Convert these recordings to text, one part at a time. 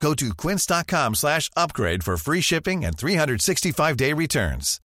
Go to quince.com slash upgrade for free shipping and 365-day returns.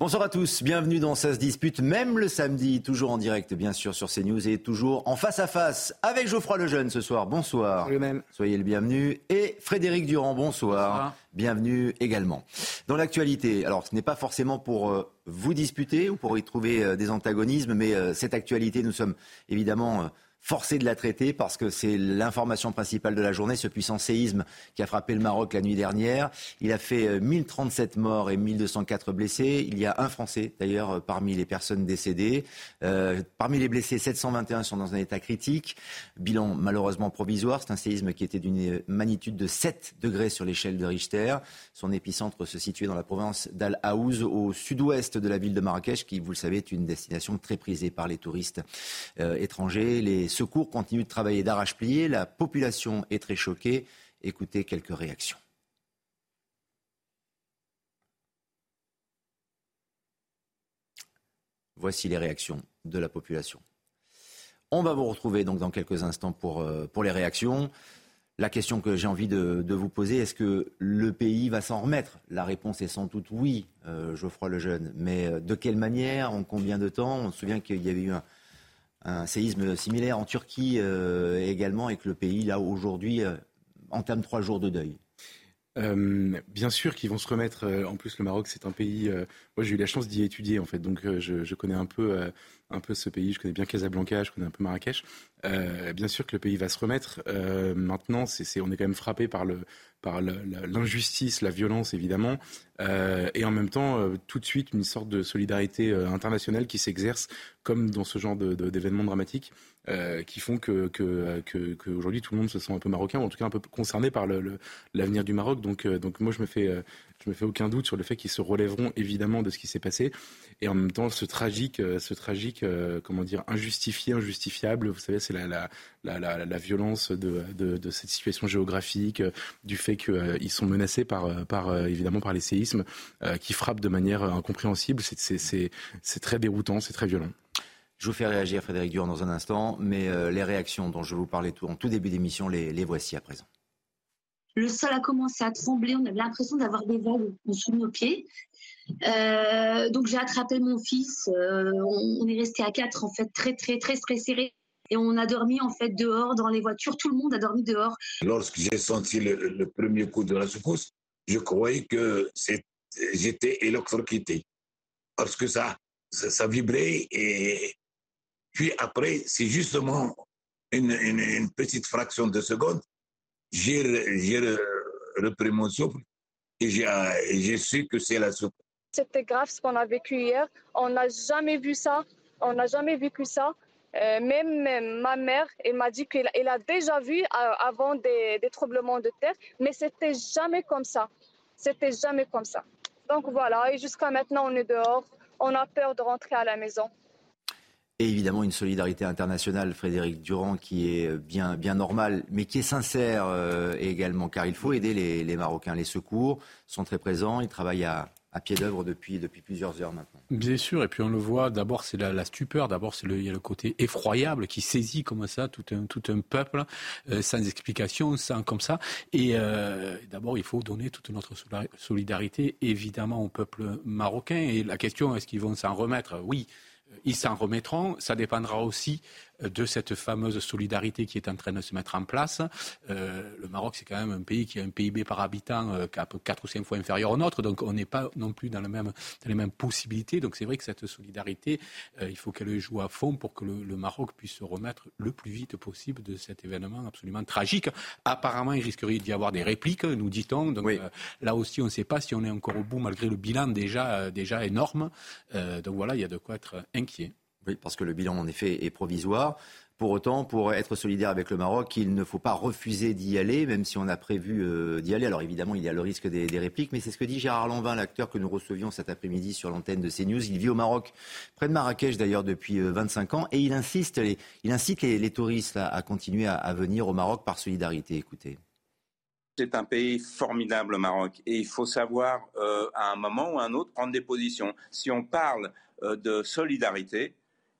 Bonsoir à tous, bienvenue dans Ça se dispute, même le samedi, toujours en direct bien sûr sur CNews et toujours en face à face avec Geoffroy Lejeune ce soir. Bonsoir. même. Soyez le bienvenu. Et Frédéric Durand, bonsoir. Bonsoir. Bienvenue également. Dans l'actualité, alors ce n'est pas forcément pour euh, vous disputer ou pour y trouver euh, des antagonismes, mais euh, cette actualité, nous sommes évidemment euh, forcés de la traiter parce que c'est l'information principale de la journée, ce puissant séisme qui a frappé le Maroc la nuit dernière. Il a fait euh, 1037 morts et 1204 blessés. Il y a un Français d'ailleurs euh, parmi les personnes décédées. Euh, parmi les blessés, 721 sont dans un état critique. Bilan malheureusement provisoire. C'est un séisme qui était d'une magnitude de 7 degrés sur l'échelle de Richter. Son épicentre se situait dans la province d'Al Haouz, au sud-ouest de la ville de Marrakech, qui, vous le savez, est une destination très prisée par les touristes euh, étrangers. Secours continuent de travailler d'arrache-plié. La population est très choquée. Écoutez quelques réactions. Voici les réactions de la population. On va vous retrouver donc dans quelques instants pour, euh, les réactions. La question que j'ai envie de, de vous poser, est-ce que le pays va s'en remettre? La réponse est sans doute oui, euh, Geoffroy Lejeune. Mais euh, de quelle manière? En combien de temps? On se souvient qu'il y avait eu un, un séisme similaire en Turquie euh, également et que le pays, là, aujourd'hui, euh, entame trois jours de deuil. Euh, bien sûr qu'ils vont se remettre. en plus, le Maroc, c'est un pays. moi, j'ai eu la chance d'y étudier, en fait. Donc, je, connais un peu, un peu ce pays. Je connais bien Casablanca, je connais un peu Marrakech. Euh, bien sûr que le pays va se remettre. Euh, maintenant, c'est, on est quand même frappé par, le, par l'injustice, la violence, évidemment. Euh, et en même temps, euh, tout de suite, une sorte de solidarité euh, internationale qui s'exerce, comme dans ce genre de- d'événements dramatiques. Euh, qui font que, que, que, que aujourd'hui tout le monde se sent un peu marocain, ou en tout cas un peu concerné par le, le- l'avenir du Maroc. Donc, euh, donc moi, je me fais, euh, je me fais aucun doute sur le fait qu'ils se relèveront évidemment de ce qui s'est passé. Et en même temps, ce tragique, ce tragique, comment dire, injustifié, injustifiable. Vous savez, c'est la, la, la, violence de, de, cette situation géographique, du fait qu'ils sont menacés par, par évidemment par les séismes qui frappent de manière incompréhensible. C'est très déroutant, c'est très violent. Je vous fais réagir, Frédéric Durand, dans un instant, mais euh, les réactions dont je vous parlais tout, en tout début d'émission, les, les voici à présent. Le sol a commencé à trembler, on avait l'impression d'avoir des vagues de nos pieds. Euh, donc j'ai attrapé mon fils, euh, on, on est resté à quatre en fait, très très très stressés. Et on a dormi en fait dehors dans les voitures, tout le monde a dormi dehors. Lorsque j'ai senti le, le premier coup de la secousse, je croyais que j'étais électrocuté. Parce que ça, ça, ça vibrait et puis après, c'est justement une, petite fraction de seconde, j'ai re- j'ai re- repris mon souffle et j'ai su que c'est la soupe. C'était grave ce qu'on a vécu hier. On n'a jamais vu ça. On n'a jamais vécu ça. Euh, même ma mère, elle m'a dit qu'elle elle a déjà vu euh, avant des, des tremblements de terre, mais c'était jamais comme ça. C'était jamais comme ça. Donc voilà, et jusqu'à maintenant, on est dehors. On a peur de rentrer à la maison. Et évidemment, une solidarité internationale, Frédéric Durand, qui est bien, bien normale, mais qui est sincère euh, également, car il faut aider les, Marocains. Les secours sont très présents, ils travaillent à, pied d'œuvre depuis, plusieurs heures maintenant. Bien sûr, et puis on le voit, d'abord c'est la, stupeur, d'abord il y a le côté effroyable qui saisit comme ça tout un, peuple, euh, sans explication, sans comme ça. Et euh, d'abord il faut donner toute notre solidarité évidemment au peuple marocain. Et la question, est-ce qu'ils vont s'en remettre? Oui. Ils s'en remettront. Ça dépendra aussi de cette fameuse solidarité qui est en train de se mettre en place. Euh, le Maroc, c'est quand même un pays qui a un PIB par habitant euh, qui est à peu 4 ou 5 fois inférieur au nôtre, donc on n'est pas non plus dans, le même, dans les mêmes possibilités. Donc c'est vrai que cette solidarité, euh, il faut qu'elle joue à fond pour que le, le Maroc puisse se remettre le plus vite possible de cet événement absolument tragique. Apparemment, il risquerait d'y avoir des répliques, nous dit-on. Donc Oui. euh, là aussi, on ne sait pas si on est encore au bout malgré le bilan déjà, déjà énorme. Donc voilà, il y a de quoi être inquiet. Oui, parce que le bilan, en effet, est provisoire. Pour autant, pour être solidaire avec le Maroc, il ne faut pas refuser d'y aller, même si on a prévu euh, d'y aller. Alors évidemment, il y a le risque des, répliques, mais c'est ce que dit Gérard Lanvin, l'acteur que nous recevions cet après-midi sur l'antenne de CNews. Il vit au Maroc, près de Marrakech d'ailleurs depuis 25 euh, ans, et il, insiste, il incite les, touristes à, continuer à, venir au Maroc par solidarité. Écoutez. C'est un pays formidable, le Maroc, et il faut savoir euh, à un moment ou à un autre prendre des positions. Si on parle de solidarité,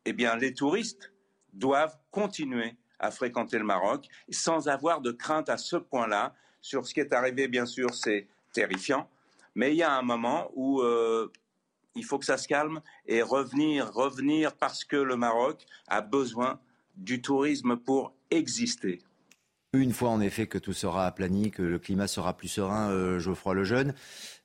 eh bien les touristes doivent continuer à fréquenter le Maroc sans avoir de crainte à ce point-là. Sur ce qui est arrivé, bien sûr, c'est terrifiant, mais il y a un moment où euh, il faut que ça se calme et revenir, revenir parce que le Maroc a besoin du tourisme pour exister. Une fois en effet que tout sera aplani, que le climat sera plus serein, euh, Geoffroy Lejeune,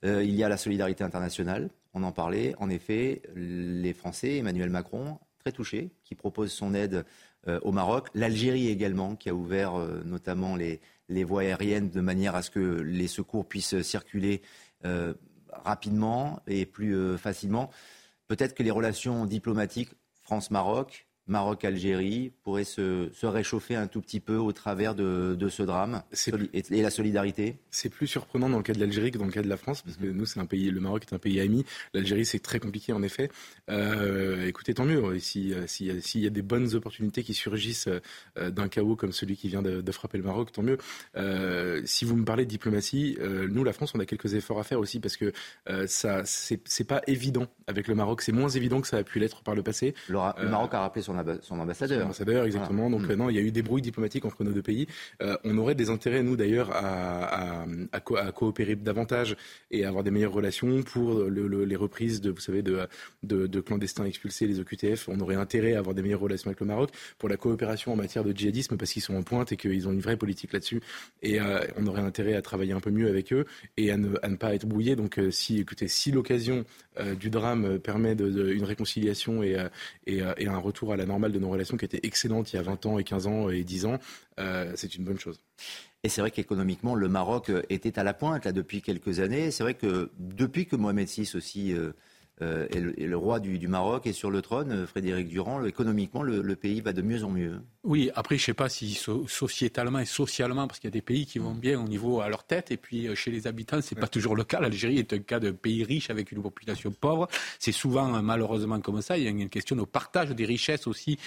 euh, il y a la solidarité internationale, on en parlait. En effet, les Français, Emmanuel Macron, très touché, qui propose son aide euh, au Maroc. L'Algérie également, qui a ouvert euh, notamment les, les, voies aériennes de manière à ce que les secours puissent circuler euh, rapidement et plus facilement. Peut-être que les relations diplomatiques France-Maroc Maroc-Algérie pourrait se, réchauffer un tout petit peu au travers de, ce drame et, la solidarité C'est plus surprenant dans le cas de l'Algérie que dans le cas de la France, parce que mhm. nous, c'est un pays, le Maroc est un pays ami. L'Algérie, c'est très compliqué en effet. Euh, écoutez, tant mieux. S'il si, si, y a des bonnes opportunités qui surgissent euh, d'un chaos comme celui qui vient de, frapper le Maroc, tant mieux. Euh, si vous me parlez de diplomatie, nous, la France, on a quelques efforts à faire aussi, parce que ça, c'est pas évident avec le Maroc. C'est moins évident que ça a pu l'être par le passé. Le, Maroc a rappelé son son, ambassadeur. Son ambassadeur, exactement. Donc, mm. euh, non, il y a eu des brouilles diplomatiques entre nos deux pays. Euh, on aurait des intérêts, nous, d'ailleurs, à, à, coopérer davantage et à avoir des meilleures relations pour les reprises de, vous savez, de, de, clandestins expulsés, les OQTF. On aurait intérêt à avoir des meilleures relations avec le Maroc pour la coopération en matière de djihadisme parce qu'ils sont en pointe et qu'ils ont une vraie politique là-dessus. Et euh, on aurait intérêt à travailler un peu mieux avec eux et à ne, pas être brouillé. Donc, si, écoutez, si l'occasion du drame permet de, une réconciliation et, et, et un retour à la normale de nos relations qui étaient excellentes il y a 20 ans et 15 ans et 10 ans, euh, c'est une bonne chose. Et c'est vrai qu'économiquement, le Maroc euh, était à la pointe là depuis quelques années. C'est vrai que depuis que Mohamed VI aussi euh, euh, et, le, roi du, Maroc est sur le trône, Frédéric Durand. économiquement, le, pays va de mieux en mieux. Oui, après, je ne sais pas si sociétalement et socialement, parce qu'il y a des pays qui vont bien au niveau à leur tête, et puis euh, chez les habitants, ce n'est pas toujours le cas. L'Algérie est un cas de pays riche avec une population pauvre. C'est souvent, malheureusement, comme ça. Il y a une question de partage des richesses aussi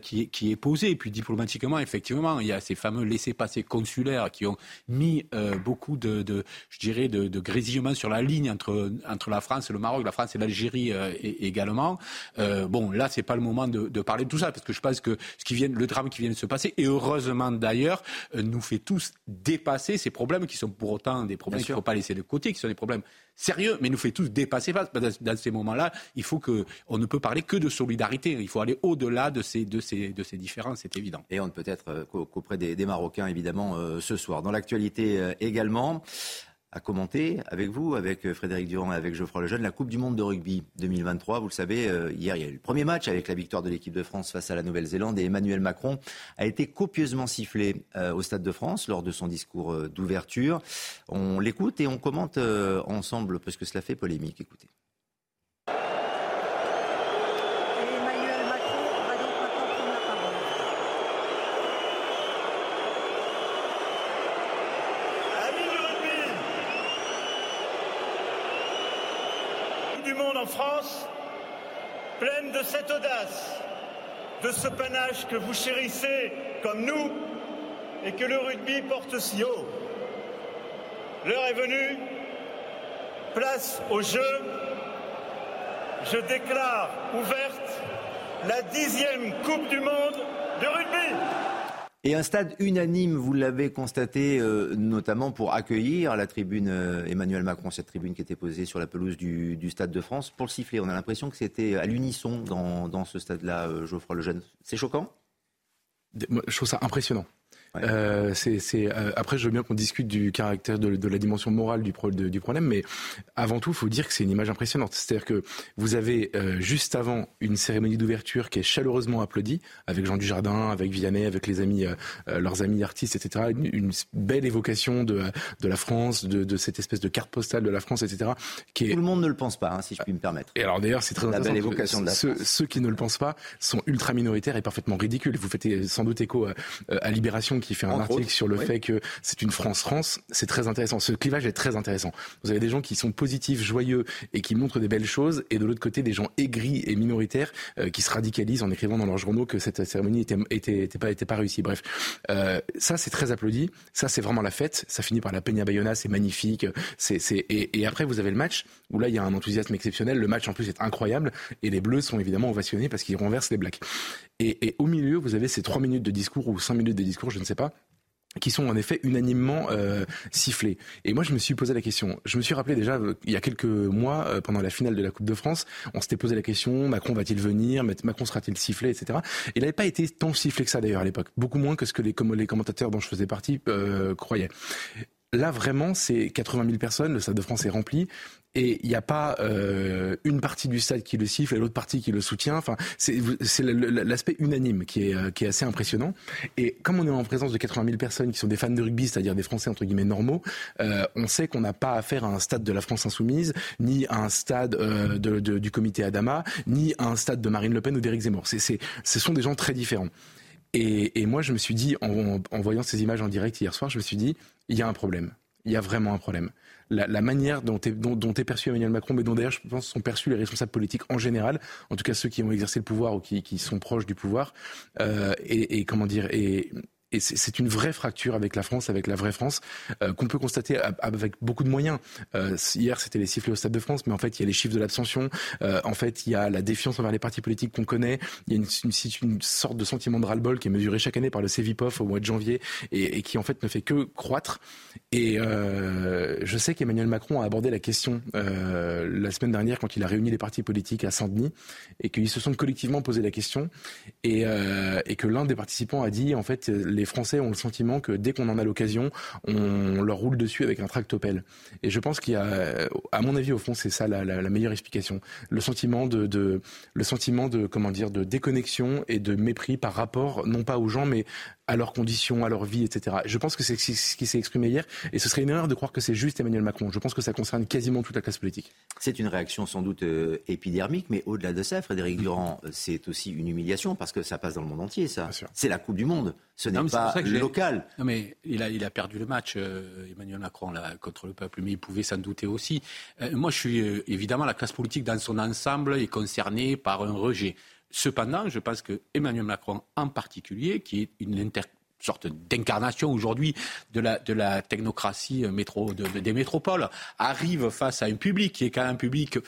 qui, qui, est posée. Et puis, diplomatiquement, effectivement, il y a ces fameux laissés-passer consulaires qui ont mis beaucoup de, de, je dirais, de, de grésillements sur la ligne entre, entre la France et le Maroc, la France et l'Algérie euh, également. Euh, bon, là, c'est pas le moment de, parler de tout ça, parce que je pense que ce qui vient, le drame qui vient de se passer, et heureusement d'ailleurs, euh, nous fait tous dépasser ces problèmes qui sont pour autant des problèmes qu'il ne faut pas laisser de côté, qui sont des problèmes sérieux, mais nous fait tous dépasser. Dans, ces moments-là, il faut que, on ne peut parler que de solidarité. Il faut aller au-delà de ces, de, ces, de ces différences, c'est évident. Et on ne peut être qu'auprès des, des, Marocains, évidemment, ce soir. Dans l'actualité également, à commenter avec vous, avec Frédéric Durand et avec Geoffroy Lejeune, la Coupe du Monde de rugby 2023. Vous le savez, euh, hier, il y a eu le premier match avec la victoire de l'équipe de France face à la Nouvelle-Zélande et Emmanuel Macron a été copieusement sifflé euh, au Stade de France lors de son discours euh, d'ouverture. On l'écoute et on commente ensemble parce que cela fait polémique. Écoutez. France, pleine de cette audace, de ce panache que vous chérissez comme nous et que le rugby porte si haut. L'heure est venue, place au jeu. Je déclare ouverte la dixième Coupe du Monde de rugby. Et un stade unanime, vous l'avez constaté, euh, notamment pour accueillir la tribune euh, Emmanuel Macron, cette tribune qui était posée sur la pelouse du, Stade de France, pour le siffler. On a l'impression que c'était à l'unisson dans, ce stade-là, euh, Geoffroy Lejeune. C'est choquant? Je trouve ça impressionnant. Euh, c'est, euh, après, je veux bien qu'on discute du caractère de, la dimension morale du, du, problème, mais avant tout, il faut dire que c'est une image impressionnante. C'est-à-dire que vous avez euh, juste avant une cérémonie d'ouverture qui est chaleureusement applaudie, avec Jean Dujardin, avec Vianney, avec les amis, leurs amis artistes, etc. Une, belle évocation de, de la France, de, cette espèce de carte postale de la France, etc. Qui est... Tout le monde ne le pense pas, hein, si je puis me permettre. Et alors d'ailleurs, c'est très la intéressant. Belle évocation de la ceux, ceux, qui ne le pensent pas sont ultra minoritaires et parfaitement ridicules. Vous faites sans doute écho à, à Libération qui fait un article sur le fait que c'est une France-France. C'est très intéressant. Ce clivage est très intéressant. Vous avez des gens qui sont positifs, joyeux et qui montrent des belles choses, et de l'autre côté des gens aigris et minoritaires euh, qui se radicalisent en écrivant dans leurs journaux que cette cérémonie était, était, était pas, était pas réussie. Bref, euh, ça c'est très applaudi. Ça c'est vraiment la fête. Ça finit par la Peña Bayona, c'est magnifique. C'est, c'est... Et, et, après vous avez le match où là il y a un enthousiasme exceptionnel. Le match en plus est incroyable et les Bleus sont évidemment ovationnés parce qu'ils renversent les Blacks. Et, et au milieu vous avez ces trois minutes de discours ou cinq minutes de discours, je ne sais pas qui sont en effet unanimement euh, sifflés. Et moi, je me suis posé la question. Je me suis rappelé déjà euh, il y a quelques mois, euh, pendant la finale de la Coupe de France, on s'était posé la question Macron va-t-il venir Macron sera-t-il sifflé, etc. Il n'avait pas été tant sifflé que ça d'ailleurs à l'époque, beaucoup moins que ce que les, commentateurs dont je faisais partie croyaient. Là, vraiment, c'est 80 000 personnes, le Stade de France est rempli, et il n'y a pas euh, une partie du stade qui le siffle et l'autre partie qui le soutient. Enfin, c'est l'aspect unanime qui est, euh, qui est assez impressionnant. Et comme on est en présence de 80 000 personnes qui sont des fans de rugby, c'est-à-dire des Français entre guillemets normaux, euh, on sait qu'on n'a pas affaire à un stade de la France insoumise, ni à un stade euh, de, de, du comité Adama, ni à un stade de Marine Le Pen ou d'Éric Zemmour. C'est, ce sont des gens très différents. Et, et, moi, je me suis dit, en, en, voyant ces images en direct hier soir, je me suis dit, il y a un problème. Il y a vraiment un problème. La, manière dont est, dont, dont est perçu Emmanuel Macron, mais dont d'ailleurs, je pense, sont perçus les responsables politiques en général, en tout cas ceux qui ont exercé le pouvoir ou qui, qui sont proches du pouvoir, euh, et, et, comment dire, et et c'est une vraie fracture avec la France, avec la vraie France, euh, qu'on peut constater avec beaucoup de moyens. Euh, hier, c'était les sifflets au Stade de France, mais en fait, il y a les chiffres de l'abstention. Euh, en fait, il y a la défiance envers les partis politiques qu'on connaît. Il y a une, sorte de sentiment de ras-le-bol qui est mesuré chaque année par le CEVIPOF au mois de janvier et, qui, en fait, ne fait que croître. Et je sais qu'Emmanuel Macron a abordé la question la semaine dernière quand il a réuni les partis politiques à Saint-Denis et qu'ils se sont collectivement posé la question et, que l'un des participants a dit, en fait, les Français ont le sentiment que dès qu'on en a l'occasion, on leur roule dessus avec un tractopelle. Et je pense qu'il y a, à mon avis, au fond, c'est ça la, meilleure explication. Le sentiment le sentiment de, comment dire, de déconnexion et de mépris par rapport, non pas aux gens, mais à leurs conditions, à leur vie, etc. Je pense que c'est ce qui s'est exprimé hier, et ce serait une erreur de croire que c'est juste Emmanuel Macron. Je pense que ça concerne quasiment toute la classe politique. C'est une réaction sans doute euh, épidermique, mais au-delà de ça, Frédéric Durand, euh, c'est aussi une humiliation parce que ça passe dans le monde entier, ça. C'est la Coupe du Monde, ce n'est pas local. Non, mais il a, il a perdu le match, euh, Emmanuel Macron, là, contre le peuple, mais il pouvait s'en douter aussi. Euh, moi, je suis euh, évidemment la classe politique dans son ensemble est concernée par un rejet. Cependant, je pense que Emmanuel Macron en particulier, qui est une sorte d'incarnation aujourd'hui de la, technocratie métro, de, de, des métropoles, arrive face à un public qui est quand même un public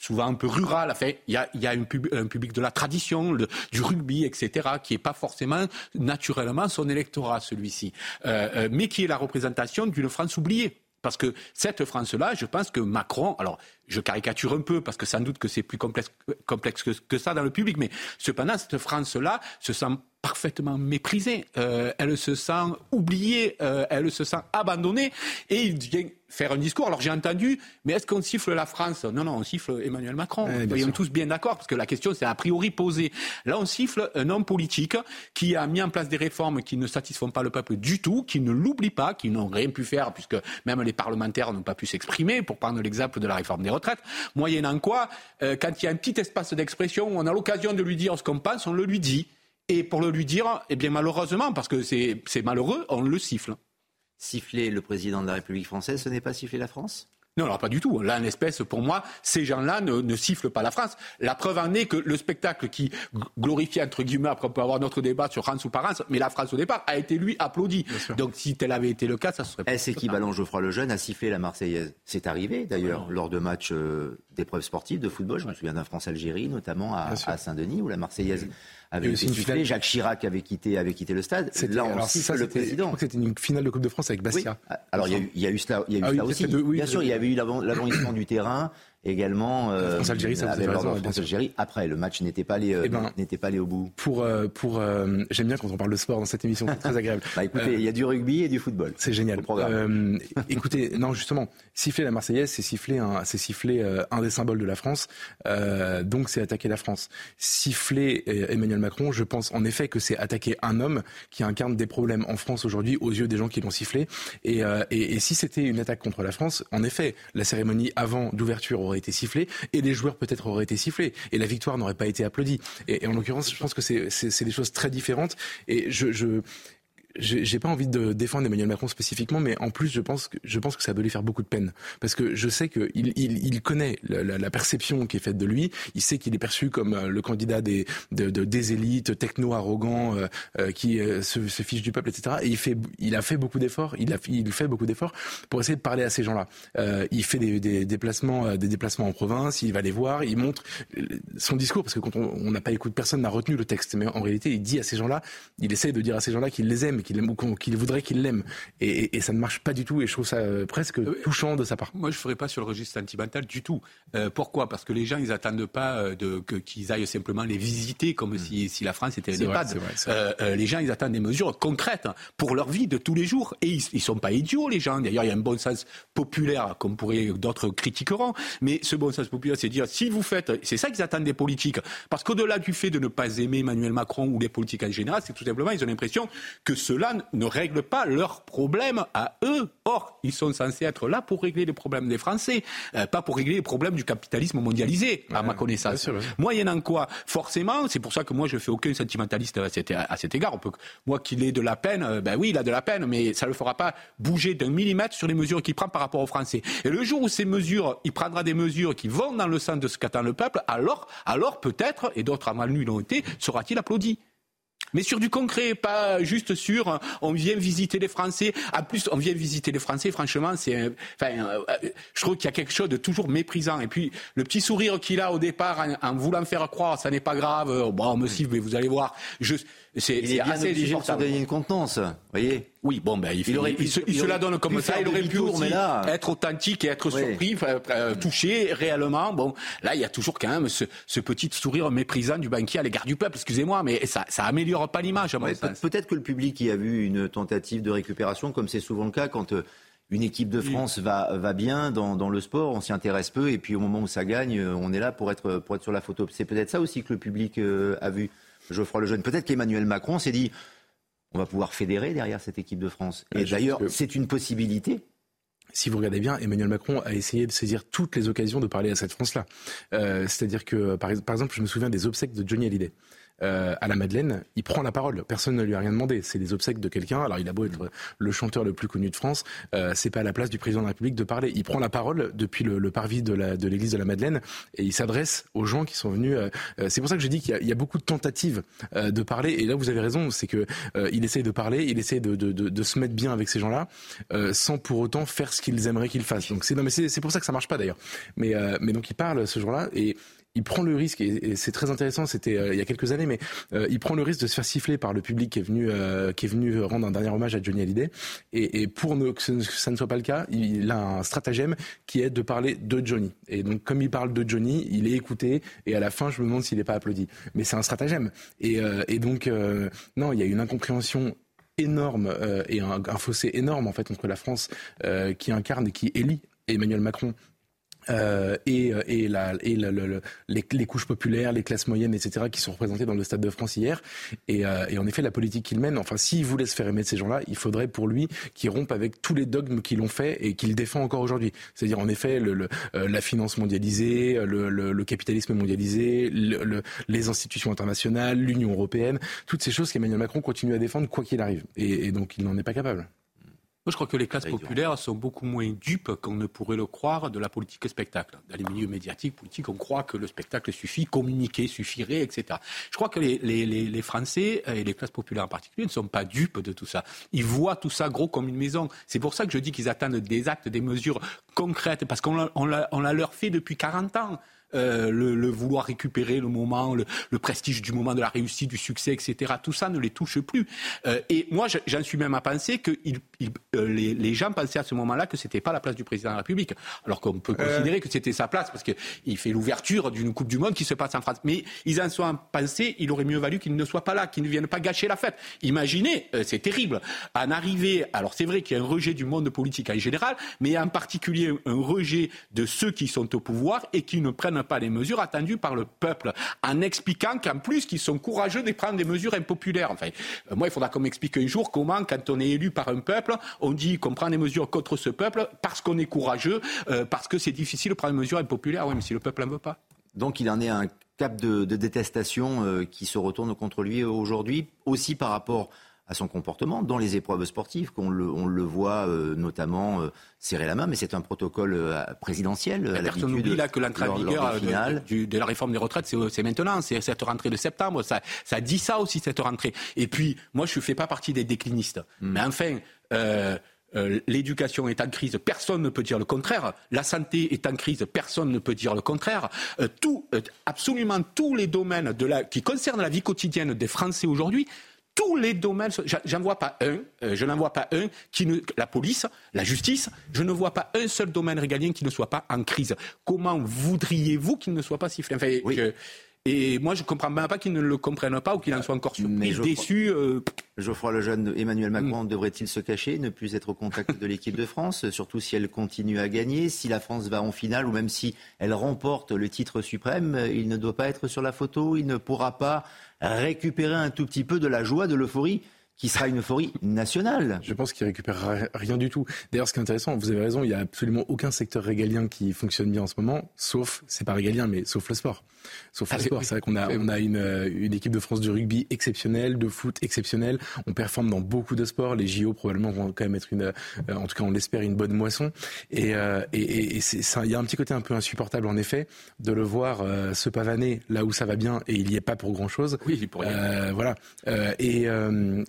souvent un peu rural. Enfin, il y a, un, pub, un, public de la tradition, du rugby, etc., qui n'est pas forcément naturellement son électorat, celui-ci, euh, euh, mais qui est la représentation d'une France oubliée. Parce que cette France-là, je pense que Macron, alors je caricature un peu parce que sans doute que c'est plus complexe, que, ça dans le public, mais cependant, cette France-là se sent parfaitement méprisée, euh, elle se sent oubliée, euh, elle se sent abandonnée, et il vient faire un discours. Alors j'ai entendu, mais est-ce qu'on siffle la France? Non, non, on siffle Emmanuel Macron. Eh, Soyons tous bien d'accord, parce que la question c'est a priori posée. Là, on siffle un homme politique qui a mis en place des réformes qui ne satisfont pas le peuple du tout, qui ne l'oublie pas, qui n'ont rien pu faire, puisque même les parlementaires n'ont pas pu s'exprimer, pour prendre l'exemple de la réforme des retraites. Moyennant quoi, euh, quand il y a un petit espace d'expression où on a l'occasion de lui dire ce qu'on pense, on le lui dit. Et pour le lui dire, eh bien malheureusement, parce que c'est malheureux, on le siffle. Siffler le président de la République française, ce n'est pas siffler la France? Non, alors pas du tout. Là, en espèce, pour moi, ces gens-là ne, ne, sifflent pas la France. La preuve en est que le spectacle qui glorifie, entre guillemets, après on peut avoir notre débat sur France ou pas France, mais la France au départ a été, lui, applaudi. Donc si tel avait été le cas, ça serait pas... Est-ce équivalent, Geoffroy Lejeune, a sifflé la Marseillaise? C'est arrivé, d'ailleurs, lors de matchs euh, d'épreuves sportives de football. Je me souviens d'un France-Algérie, notamment à, à Saint-Denis, où la Marseillaise avait été sifflée. Jacques Chirac avait quitté, avait quitté le stade. Là, on siffle le président. C'était une finale de Coupe de France avec Bastia. Oui. Alors, il y, a eu, il y a eu cela, il y a eu ah, cela aussi. Bien sûr, il y avait eu du terrain. Également euh, France-Algérie, ça vous raison, France-Algérie. Après, le match n'était pas allé, euh, eh ben, n'était pas allé au bout. Pour, euh, pour, j'aime bien quand on parle de sport dans cette émission, c'est très agréable. bah, écoutez, il y a du rugby et du football. C'est génial. écoutez, non, justement, siffler la Marseillaise, c'est siffler un, c'est siffler un des symboles de la France. donc, c'est attaquer la France. Siffler Emmanuel Macron, je pense en effet que c'est attaquer un homme qui incarne des problèmes en France aujourd'hui aux yeux des gens qui l'ont sifflé. Et, et, et si c'était une attaque contre la France, en effet, la cérémonie avant d'ouverture aurait été sifflée et les joueurs peut-être auraient été sifflés et la victoire n'aurait pas été applaudie. Et, en l'occurrence, je pense que c'est des choses très différentes. Et je j'ai pas envie de défendre Emmanuel Macron spécifiquement, mais en plus, je pense que, je pense que ça doit lui faire beaucoup de peine. Parce que je sais qu'il il, il connaît la, la, perception qui est faite de lui. Il sait qu'il est perçu comme euh, le candidat des, de, de, des élites, techno-arrogants, euh, euh, qui se, se, fiche du peuple, etc. Et il, fait, il a fait beaucoup d'efforts, il, il fait beaucoup d'efforts pour essayer de parler à ces gens-là. il fait des, des, déplacements, des déplacements en province, il va les voir, il montre son discours, parce que quand on n'a pas écouté, personne n'a retenu le texte. Mais en réalité, il dit à ces gens-là, il essaie de dire à ces gens-là qu'il les aime qu'il aime ou qu'il voudrait qu'il l'aime. Et, ça ne marche pas du tout. Et je trouve ça euh, presque euh, touchant de sa part. Moi, je ne ferais pas sur le registre sentimental du tout. Euh, pourquoi? Parce que les gens, ils n'attendent pas de, qu'ils aillent simplement les visiter comme si, si, la France était un EHPAD. les gens, ils attendent des mesures concrètes pour leur vie de tous les jours. Et ils ne sont pas idiots, les gens. D'ailleurs, il y a un bon sens populaire, comme pourrait d'autres critiqueront. Mais ce bon sens populaire, c'est dire si vous faites, c'est ça qu'ils attendent des politiques. Parce qu'au-delà du fait de ne pas aimer Emmanuel Macron ou les politiques en général, c'est tout simplement, ils ont l'impression que cela ne règlent pas leurs problèmes à eux. Or, ils sont censés être là pour régler les problèmes des Français, euh, pas pour régler les problèmes du capitalisme mondialisé, à ma connaissance. Moyennant quoi, forcément, c'est pour ça que moi je fais aucun sentimentaliste à cet, à cet égard. On peut, moi qu'il ait de la peine, euh, ben oui, il a de la peine, mais ça ne le fera pas bouger d'un millimètre sur les mesures qu'il prend par rapport aux Français. Et le jour où ces mesures, il prendra des mesures qui vont dans le sens de ce qu'attend le peuple, alors, alors peut-être, et d'autres avant lui l'ont été, sera-t-il applaudi? Mais sur du concret, pas juste sur euh, on vient visiter les Français. En plus, on vient visiter les Français. Franchement, c'est, enfin, euh, je trouve qu'il y a quelque chose de toujours méprisant. Et puis le petit sourire qu'il a au départ en, voulant faire croire, ça n'est pas grave. Euh, bon, on me siffle, mais vous allez voir. C'est, il est, assez obligé de se donner une contenance, voyez. Oui, bon, ben, il, il, aurait, il, se, il, se, la donne comme ça. Il aurait pu aussi là... être authentique et être surpris, euh, touché réellement. Bon, là, il y a toujours quand même ce, ce, petit sourire méprisant du banquier à l'égard du peuple. Excusez-moi, mais ça, ça améliore pas l'image. Ouais, peut-être que le public y a vu une tentative de récupération, comme c'est souvent le cas quand. Euh, une équipe de France va, va bien dans, dans le sport, on s'y intéresse peu, et puis au moment où ça gagne, euh, on est là pour être, pour être sur la photo. C'est peut-être ça aussi que le public a vu. Geoffroy Lejeune. Peut-être qu'Emmanuel Macron s'est dit on va pouvoir fédérer derrière cette équipe de France. Et d'ailleurs, c'est une possibilité. Si vous regardez bien, Emmanuel Macron a essayé de saisir toutes les occasions de parler à cette France-là. Euh, c'est-à-dire que, par, exemple, je me souviens des obsèques de Johnny Hallyday. Euh, à la Madeleine, il prend la parole. Personne ne lui a rien demandé. C'est des obsèques de quelqu'un. Alors il a beau être le chanteur le plus connu de France, euh, c'est pas à la place du président de la République de parler. Il prend la parole depuis le, parvis de l'église de, la Madeleine et il s'adresse aux gens qui sont venus. Euh, euh, c'est pour ça que je dis qu'il y, a beaucoup de tentatives de parler. Et là, vous avez raison, c'est que il essaye de parler, il essaye de, de se mettre bien avec ces gens-là, sans pour autant faire ce qu'ils aimeraient qu'il fasse. Donc c'est pour ça que ça marche pas d'ailleurs. Mais mais donc il parle ce jour-là et il prend le risque, et, c'est très intéressant, c'était euh, il y a quelques années, mais euh, il prend le risque de se faire siffler par le public qui est venu, euh, qui est venu rendre un dernier hommage à Johnny Hallyday. Et, pour que ça ne soit pas le cas, il, a un stratagème qui est de parler de Johnny. Et donc, comme il parle de Johnny, il est écouté, et à la fin, je me demande s'il n'est pas applaudi. Mais c'est un stratagème. Et, et donc, non, il y a une incompréhension énorme et un, un, fossé énorme en fait entre la France qui incarne et qui élit Emmanuel Macron euh, et, euh, et, la, et les, couches populaires, les classes moyennes, etc., qui sont représentées dans le Stade de France hier. Et, euh, et en effet, la politique qu'il mène, enfin, s'il voulait se faire aimer de ces gens-là, il faudrait pour lui qu'il rompe avec tous les dogmes qui l'ont fait et qu'il défend encore aujourd'hui. C'est-à-dire, en effet, le, la finance mondialisée, le, capitalisme mondialisé, les institutions internationales, l'Union européenne, toutes ces choses qu'Emmanuel Macron continue à défendre quoi qu'il arrive. et donc, il n'en est pas capable. Moi, je crois que les classes populaires sont beaucoup moins dupes qu'on ne pourrait le croire de la politique spectacle. Dans les milieux médiatiques, politiques, on croit que le spectacle suffit, communiquer suffirait, etc. Je crois que les, les, les Français, et les classes populaires en particulier, ne sont pas dupes de tout ça. Ils voient tout ça gros comme une maison. C'est pour ça que je dis qu'ils attendent des actes, des mesures concrètes, parce qu'on on l'a leur fait depuis 40 ans. Euh, le, vouloir récupérer le moment, le, prestige du moment de la réussite, du succès, etc. Tout ça ne les touche plus. Euh, et moi, j'en suis même à penser que euh, les, gens pensaient à ce moment-là que c'était pas la place du président de la République, alors qu'on peut considérer que c'était sa place parce qu'il fait l'ouverture d'une Coupe du Monde qui se passe en France. Mais ils en sont pensé, il aurait mieux valu qu'il ne soit pas là, qu'il ne vienne pas gâcher la fête. Imaginez, c'est terrible, en arriver. Alors c'est vrai qu'il y a un rejet du monde politique en général, mais en particulier un rejet de ceux qui sont au pouvoir et qui ne prennent pas les mesures attendues par le peuple, en expliquant qu'en plus qu'ils sont courageux de prendre des mesures impopulaires. Enfin, euh, moi, il faudra qu'on m'explique un jour comment, quand on est élu par un peuple, on dit qu'on prend des mesures contre ce peuple parce qu'on est courageux, euh, parce que c'est difficile de prendre des mesures impopulaires. Oui, mais si le peuple n'en veut pas. Donc il en est un cap de, détestation euh, qui se retourne contre lui aujourd'hui, aussi par rapport à son comportement dans les épreuves sportives, qu'on le, on le voit euh, notamment euh, serrer la main, mais c'est un protocole euh, présidentiel. À personne n'oublie là que l'entrée en vigueur de, de, la réforme des retraites, c'est maintenant, c'est cette rentrée de septembre. Ça, ça dit ça aussi, cette rentrée. Et puis, moi, je ne fais pas partie des déclinistes. Hmm. Mais enfin... l'éducation est en crise, personne ne peut dire le contraire. La santé est en crise, personne ne peut dire le contraire. tout, absolument tous les domaines de la, qui concernent la vie quotidienne des Français aujourd'hui tous les domaines, j'en vois pas un, euh, je n'en vois pas un qui ne, la police, la justice, je ne vois pas un seul domaine régalien qui ne soit pas en crise. Comment voudriez-vous qu'il ne soit pas sifflé? Enfin, et moi, je ne comprends même pas qu'ils ne le comprennent pas ou qu'ils en soient encore surpris, déçus. Euh... Geoffroy Lejeune, Emmanuel Macron, mm. devrait-il se cacher, ne plus être au contact de l'équipe de France, surtout si elle continue à gagner, si la France va en finale ou même si elle remporte le titre suprême, il ne doit pas être sur la photo, il ne pourra pas récupérer un tout petit peu de la joie, de l'euphorie qui sera une euphorie nationale. Je pense qu'il récupérera rien du tout. D'ailleurs, ce qui est intéressant, vous avez raison, il n'y a absolument aucun secteur régalien qui fonctionne bien en ce moment, sauf, c'est pas régalien, mais sauf le sport. Sauf le ah, sport. C'est vrai qu'on a, on a une, euh, une, équipe de France de rugby exceptionnelle, de foot exceptionnelle. On performe dans beaucoup de sports. Les JO probablement vont quand même être une, euh, en tout cas on l'espère, une bonne moisson. Et, euh, et, et il y a un petit côté un peu insupportable en effet de le voir se pavaner là où ça va bien et il n'y est pas pour grand chose. Oui, il pour rien. voilà. et,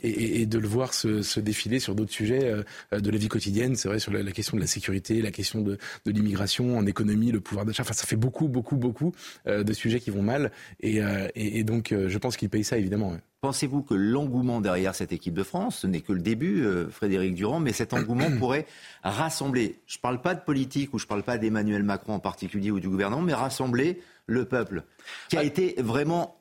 et, de le voir se, se défiler sur d'autres sujets de la vie quotidienne. C'est vrai sur la, question de la sécurité, la question de, de l'immigration, en économie, le pouvoir d'achat. Enfin, ça fait beaucoup, beaucoup, beaucoup de sujets qui vont mal. Et, euh, donc, euh, je pense qu'il paye ça, évidemment. Pensez-vous que l'engouement derrière cette équipe de France, ce n'est que le début, euh, Frédéric Durand, mais cet engouement pourrait rassembler, je ne parle pas de politique ou je ne parle pas d'Emmanuel Macron en particulier ou du gouvernement, mais rassembler le peuple, qui a ah. été vraiment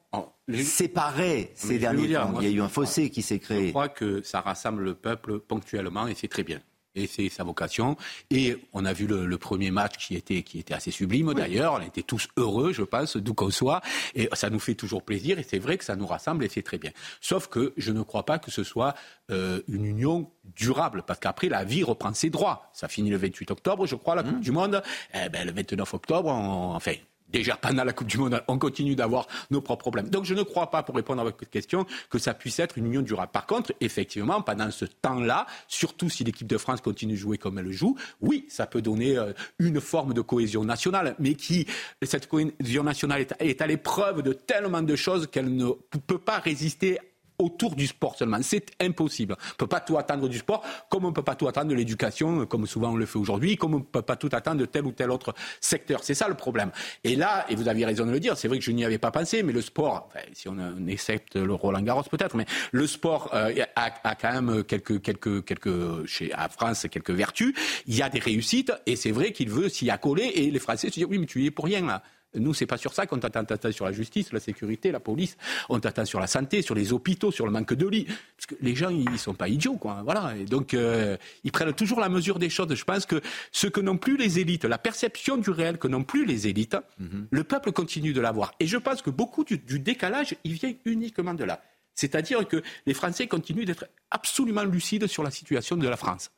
séparé ces derniers temps. Il y a eu un fossé qui s'est créé. Je crois que ça rassemble le peuple ponctuellement et c'est très bien et c'est sa vocation. Et on a vu le, premier match qui était, qui était assez sublime d'ailleurs. On était tous heureux, je pense, d'où qu'on soit. Et ça nous fait toujours plaisir. Et c'est vrai que ça nous rassemble et c'est très bien. Sauf que je ne crois pas que ce soit euh, une union durable. Parce qu'après, la vie reprend ses droits. Ça finit le 28 octobre, je crois, la Coupe mmh. du Monde. Eh ben, le 29 octobre, on, enfin, déjà pendant la Coupe du Monde, on continue d'avoir nos propres problèmes. Donc je ne crois pas, pour répondre à votre question, que ça puisse être une union durable. Par contre, effectivement, pendant ce temps-là, surtout si l'équipe de France continue de jouer comme elle joue, oui, ça peut donner euh, une forme de cohésion nationale, mais qui, cette cohésion nationale est à l'épreuve de tellement de choses qu'elle ne peut pas résister autour du sport seulement. C'est impossible. On ne peut pas tout attendre du sport, comme on ne peut pas tout attendre de l'éducation, comme souvent on le fait aujourd'hui, comme on ne peut pas tout attendre de tel ou tel autre secteur. C'est ça le problème. Et là, et vous aviez raison de le dire, c'est vrai que je n'y avais pas pensé, mais le sport, si on, accepte le Roland Garros peut-être, mais le sport euh, a, quand même quelques, quelques, quelques, chez à France, quelques vertus. Il y a des réussites, et c'est vrai qu'il veut s'y accoler, et les Français se disent oui, mais tu y es pour rien là. Nous, c'est pas sur ça qu'on t'attend. sur la justice, la sécurité, la police. On t'attend sur la santé, sur les hôpitaux, sur le manque de lits. Parce que les gens, ils sont pas idiots, quoi. Voilà. Et donc, euh, ils prennent toujours la mesure des choses. Je pense que ce que n'ont plus les élites, la perception du réel que n'ont plus les élites, mhm. le peuple continue de l'avoir. Et je pense que beaucoup du, du décalage, il vient uniquement de là. C'est-à-dire que les Français continuent d'être absolument lucides sur la situation de la France.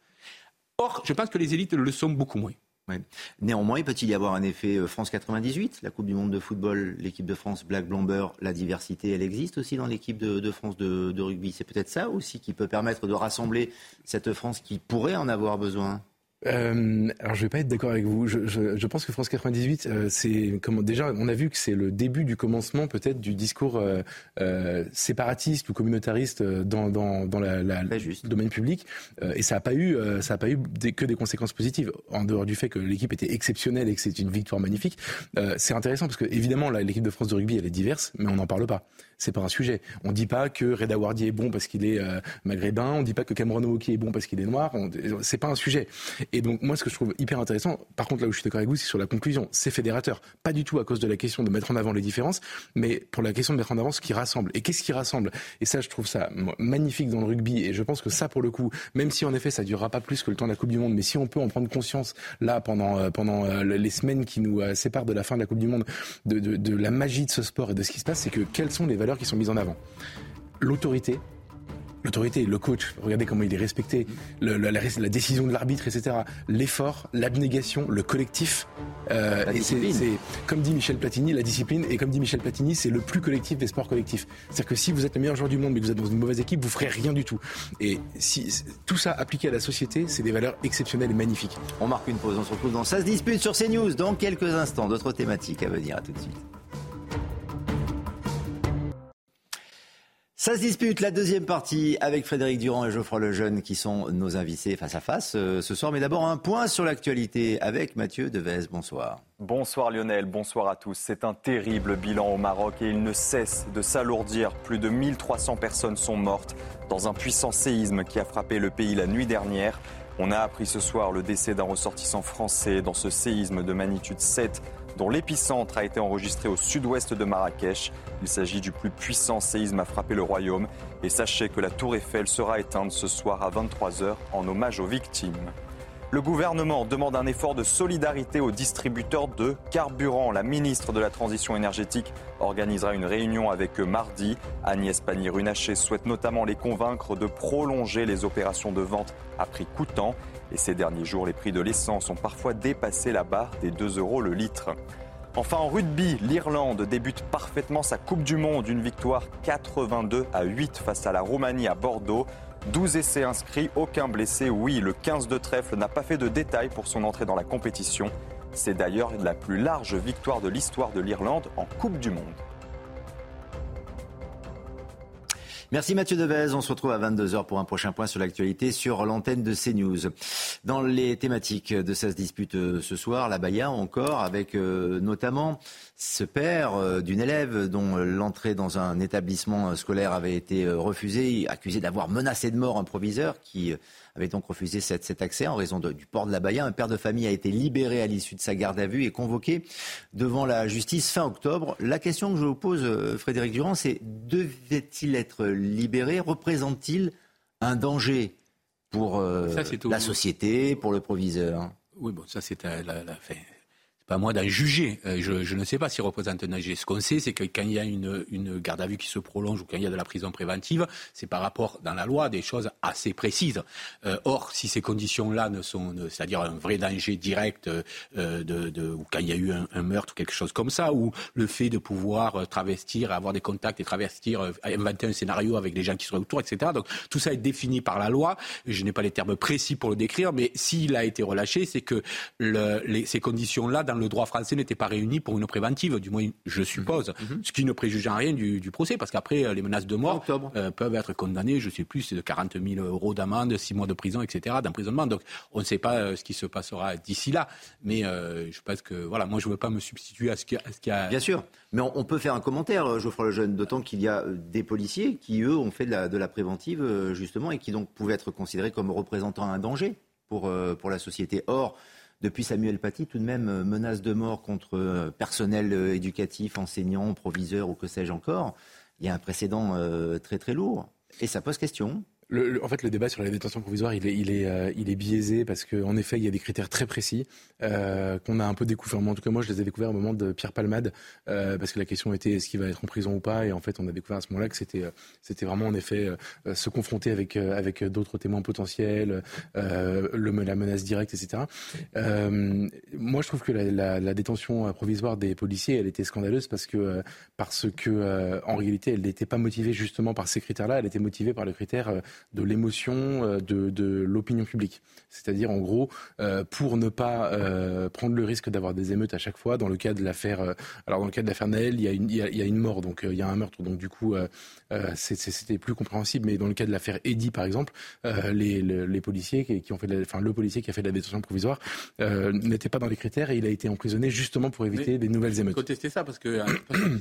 Or, je pense que les élites le sont beaucoup moins. Néanmoins, peut-il y avoir un effet euh, France 98, la Coupe du Monde de football, l'équipe de France Black Blomber, la diversité, elle existe aussi dans l'équipe de, France de, de rugby. C'est peut-être ça aussi qui peut permettre de rassembler cette France qui pourrait en avoir besoin. Euh, alors je vais pas être d'accord avec vous. Je, je, je, pense que France 98, euh, c'est comme déjà on a vu que c'est le début du commencement peut-être du discours euh, euh séparatiste ou communautariste dans dans, dans la, la le domaine public et ça a pas eu ça a pas eu des, que des conséquences positives en dehors du fait que l'équipe était exceptionnelle et que c'est une victoire magnifique. c'est intéressant parce que évidemment l'équipe de France de rugby elle est diverse, mais on n'en parle pas c'est pas un sujet. On dit pas que Reda Wardi est bon parce qu'il est euh, maghrébin, on dit pas que Cameron Oki est bon parce qu'il est noir, c'est pas un sujet. Et donc moi ce que je trouve hyper intéressant, par contre là où je suis d'accord avec vous, c'est sur la conclusion. C'est fédérateur, pas du tout à cause de la question de mettre en avant les différences, mais pour la question de mettre en avant ce qui rassemble. Et qu'est-ce qui rassemble? Et ça je trouve ça magnifique dans le rugby et je pense que ça pour le coup, même si en effet ça durera pas plus que le temps de la Coupe du Monde, mais si on peut en prendre conscience là pendant euh, pendant euh, les semaines qui nous séparent de la fin de la Coupe du Monde, de, de, de la magie de ce sport et de ce qui se passe, c'est que quelles sont les valeurs qui sont mises en avant? L'autorité, l'autorité, le coach, regardez comment il est respecté, la, la, décision de l'arbitre, etc. L'effort, l'abnégation, le collectif. Euh, et c'est, comme dit Michel Platini, la discipline, et comme dit Michel Platini, c'est le plus collectif des sports collectifs. C'est-à-dire que si vous êtes le meilleur joueur du monde, mais que vous êtes dans une mauvaise équipe, vous ferez rien du tout. Et si tout ça appliqué à la société, c'est des valeurs exceptionnelles et magnifiques. On marque une pause, on se retrouve dans Ça se dispute sur CNews dans quelques instants. D'autres thématiques à venir, à tout de suite. Ça se dispute la deuxième partie avec Frédéric Durand et Geoffroy Lejeune qui sont nos invités face à face euh, ce soir. Mais d'abord un point sur l'actualité avec Mathieu Devez. Bonsoir. Bonsoir Lionel, bonsoir à tous. C'est un terrible bilan au Maroc et il ne cesse de s'alourdir. Plus de 1300 personnes sont mortes dans un puissant séisme qui a frappé le pays la nuit dernière. On a appris ce soir le décès d'un ressortissant français dans ce séisme de magnitude 7 dont l'épicentre a été enregistré au sud-ouest de Marrakech. Il s'agit du plus puissant séisme à frapper le royaume. Et sachez que la tour Eiffel sera éteinte ce soir à 23h en hommage aux victimes. Le gouvernement demande un effort de solidarité aux distributeurs de carburant. La ministre de la Transition énergétique organisera une réunion avec eux mardi. Agnès Pannier-Runacher souhaite notamment les convaincre de prolonger les opérations de vente à prix coûtant. Et ces derniers jours, les prix de l'essence ont parfois dépassé la barre des 2 euros le litre. Enfin, en rugby, l'Irlande débute parfaitement sa Coupe du Monde. Une victoire 82 à 8 face à la Roumanie à Bordeaux. 12 essais inscrits, aucun blessé. Oui, le 15 de trèfle n'a pas fait de détails pour son entrée dans la compétition. C'est d'ailleurs la plus large victoire de l'histoire de l'Irlande en Coupe du Monde. Merci Mathieu Devez. On se retrouve à 22h pour un prochain point sur l'actualité sur l'antenne de CNews. Dans les thématiques de cette dispute euh, ce soir, la Baïa encore, avec euh, notamment ce père euh, d'une élève dont l'entrée dans un établissement scolaire avait été refusée, accusé d'avoir menacé de mort un proviseur qui avait donc refusé cet, accès en raison du port de la Baïa. Un père de famille a été libéré à l'issue de sa garde à vue et convoqué devant la justice fin octobre. La question que je vous pose, euh, Frédéric Durand, c'est devait-il être libéré? Représente-t-il un danger pour euh, la société, pour le proviseur? Oui, bon, ça c'est la, la, pas moi d'en juger. Euh, je, ne sais pas s'il représente un danger. Ce qu'on sait, c'est que quand il y a une, une, garde à vue qui se prolonge ou quand il y a de la prison préventive, c'est par rapport dans la loi des choses assez précises. Euh, or, si ces conditions-là ne sont, c'est-à-dire un vrai danger direct, euh, ou quand il y a eu un, meurtre ou quelque chose comme ça, ou le fait de pouvoir travestir, avoir des contacts et travestir, inventer un scénario avec les gens qui seraient autour, etc. Donc tout ça est défini par la loi. Je n'ai pas les termes précis pour le décrire, mais s'il a été relâché, c'est que ces conditions-là le droit français n'était pas réuni pour une préventive, du moins je suppose, mhm. Mhm. ce qui ne préjuge en rien du, procès, parce qu'après euh, les menaces de mort euh, peuvent être condamnées, je ne sais plus, c'est de 40 000 euros d'amende, 6 mois de prison, etc., d'emprisonnement. Donc on ne sait pas euh, ce qui se passera d'ici là, mais je pense que voilà, moi je ne veux pas me substituer à ce qui, a. Bien sûr, mais on, peut faire un commentaire, Geoffroy Lejeune, d'autant qu'il y a des policiers qui eux ont fait de la, de la préventive justement et qui donc pouvaient être considérés comme représentant un danger pour, pour la société. Or, depuis Samuel Paty, tout de même, euh, menace de mort contre euh, personnel euh, éducatif, enseignants, proviseurs ou que sais-je encore. Il y a un précédent très très lourd. Et ça pose question en fait, le débat sur la détention provisoire, il est, euh, biaisé parce qu'en effet, il y a des critères très précis euh, qu'on a un peu découverts. En tout cas, moi, je les ai découverts au moment de Pierre Palmade euh, parce que la question était est-ce qu'il va être en prison ou pas? Et en fait, on a découvert à ce moment-là que c'était, vraiment en effet se confronter avec, d'autres témoins potentiels, la menace directe, etc. moi, je trouve que la, détention provisoire des policiers, elle était scandaleuse parce que, parce que en réalité, elle n'était pas motivée justement par ces critères-là. Elle était motivée par le critère de l'émotion, de, de l'opinion publique. C'est-à-dire, en gros, pour ne pas prendre le risque d'avoir des émeutes à chaque fois. Dans le cas de l'affaire, alors dans le cas de l'affaire Naël, il y, a une, il, y a, une mort, donc il y a un meurtre, donc du coup, c'était plus compréhensible. Mais dans le cas de l'affaire Eddy, par exemple, les, les, policiers qui, ont fait, enfin le policier qui a fait de la détention provisoire euh, n'était pas dans les critères et il a été emprisonné justement pour éviter des nouvelles émeutes. Contester ça parce que euh,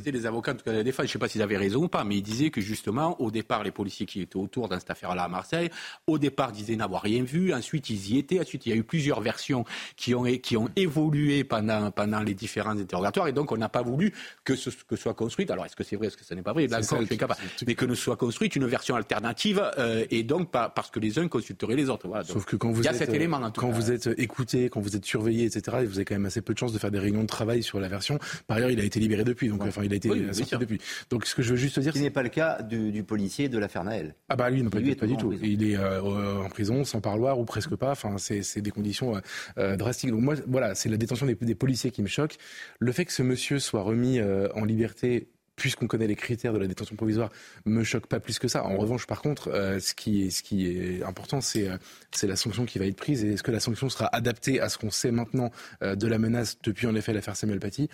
les avocats, en tout cas la défense, je ne sais pas s'ils avaient raison ou pas, mais ils disaient que justement, au départ, les policiers qui étaient autour dans cette à Marseille, au départ disaient n'avoir rien vu, ensuite ils y étaient, ensuite il y a eu plusieurs versions qui ont, qui ont évolué pendant, pendant les différents interrogatoires. Et donc on n'a pas voulu que ce que soit construite, alors est-ce que c'est vrai, est-ce que ce n'est pas vrai, là je suis capable, mais que ne soit construite une version alternative euh, et donc pas, parce que les uns consulteraient les autres. Voilà, Sauf que quand vous, êtes, élément, quand vous êtes écouté, quand vous êtes surveillé, etc., vous avez quand même assez peu de chances de faire des réunions de travail sur la version. Par ailleurs, il a été libéré depuis, donc enfin, il a été sorti depuis. Donc ce que je veux juste dire, ce n'est pas le cas du, policier de l'affaire Naël. Ah bah lui, non, pas, pas du tout. Il est euh, en prison sans parloir ou presque pas. Enfin, c'est des conditions euh, euh, drastiques. Donc moi, voilà, c'est la détention des, des, policiers qui me choque. Le fait que ce monsieur soit remis en liberté puisqu'on connaît les critères de la détention provisoire, me choque pas plus que ça. En revanche, par contre, euh, ce, qui est, important, c'est euh, c'est la sanction qui va être prise. Est-ce que la sanction sera adaptée à ce qu'on sait maintenant euh, de la menace depuis en effet l'affaire Samuel Paty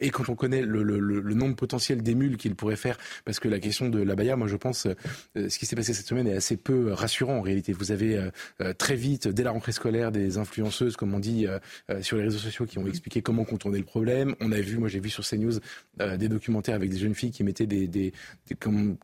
Et quand on connaît le nombre potentiel d'émules qu'il pourrait faire, parce que la question de la Baïa, moi je pense, ce qui s'est passé cette semaine est assez peu rassurant en réalité. Vous avez très vite, dès la rentrée scolaire, des influenceuses, comme on dit, sur les réseaux sociaux qui ont expliqué comment contourner le problème. On a vu, moi j'ai vu sur CNews des documentaires avec des jeunes fille qui mettait des, des, des,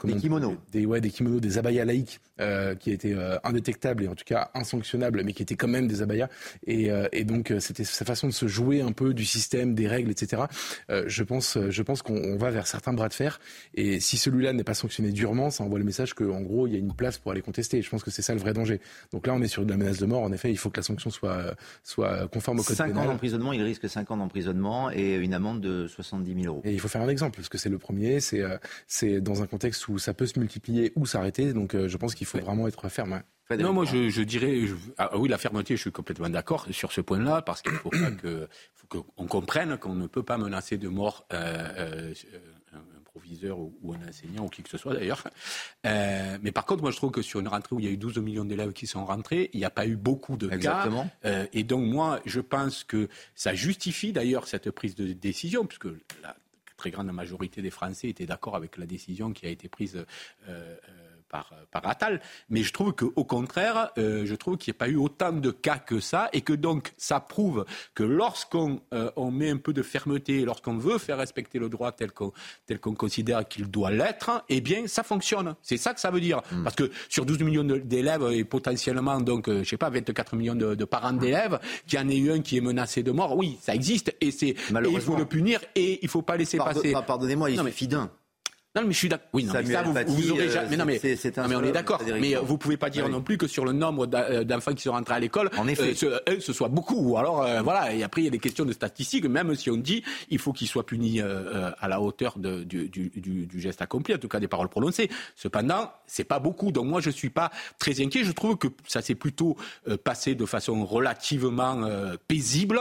des kimonos. Des, ouais, des kimonos, des abayas laïques euh, qui étaient euh, indétectables et en tout cas insanctionnables, mais qui étaient quand même des abayas. Et, euh, et donc c'était sa façon de se jouer un peu du système, des règles, etc. je pense, je pense qu'on va vers certains bras de fer. Et si celui-là n'est pas sanctionné durement, ça envoie le message qu'en gros il y a une place pour aller contester. Et je pense que c'est ça le vrai danger. Donc là on est sur de la menace de mort. En effet, il faut que la sanction soit, soit conforme au code 5 ans d'emprisonnement, il risque 5 ans d'emprisonnement et une amende de 70 000 euros. Et il faut faire un exemple, parce que c'est le premier, c'est c'est dans un contexte où ça peut se multiplier ou s'arrêter. Donc euh, je pense qu'il faut vraiment être ferme. Non, moi je, dirais, ah, oui, la fermeté, je suis complètement d'accord sur ce point-là, parce qu'il faut que, qu'on comprenne qu'on ne peut pas menacer de mort euh, euh, un proviseur ou, un enseignant ou qui que ce soit d'ailleurs. mais par contre, moi je trouve que sur une rentrée où il y a eu 12 millions d'élèves qui sont rentrés, il n'y a pas eu beaucoup de Exactement. cas. et donc moi, je pense que ça justifie d'ailleurs cette prise de décision, puisque la très grande majorité des Français étaient d'accord avec la décision qui a été prise euh, euh, par, par Attal. Mais je trouve qu'au contraire, euh, je trouve qu'il n'y a pas eu autant de cas que ça et que donc ça prouve que lorsqu'on euh, on met un peu de fermeté, lorsqu'on veut faire respecter le droit tel qu'on tel qu'on considère qu'il doit l'être, eh bien ça fonctionne. C'est ça que ça veut dire. Hmm. Parce que sur 12 millions d'élèves et potentiellement donc euh, je sais pas 24 millions de, parents d'élèves, qu'il y en ait eu un qui est menacé de mort, oui, ça existe et c'est il faut le punir et il faut pas laisser passer. Pardonnez-moi, il suffit d'un. Non, mais je suis d'accord. Oui, non, mais ça, vous, vous aurez jamais. Mais non, mais, mais on est d'accord. Mais vous pouvez pas dire non plus que sur le nombre euh, d'enfants qui sont rentrés à l'école, euh, ce, soit beaucoup. Alors euh, voilà. Et après, il y a des questions de statistiques. Même si on dit, il faut qu'ils soient punis à la hauteur de, du, du, du, geste accompli, en tout cas des paroles prononcées. Cependant, c'est pas beaucoup. Donc moi, je suis pas très inquiet. Je trouve que ça s'est plutôt passé de façon relativement paisible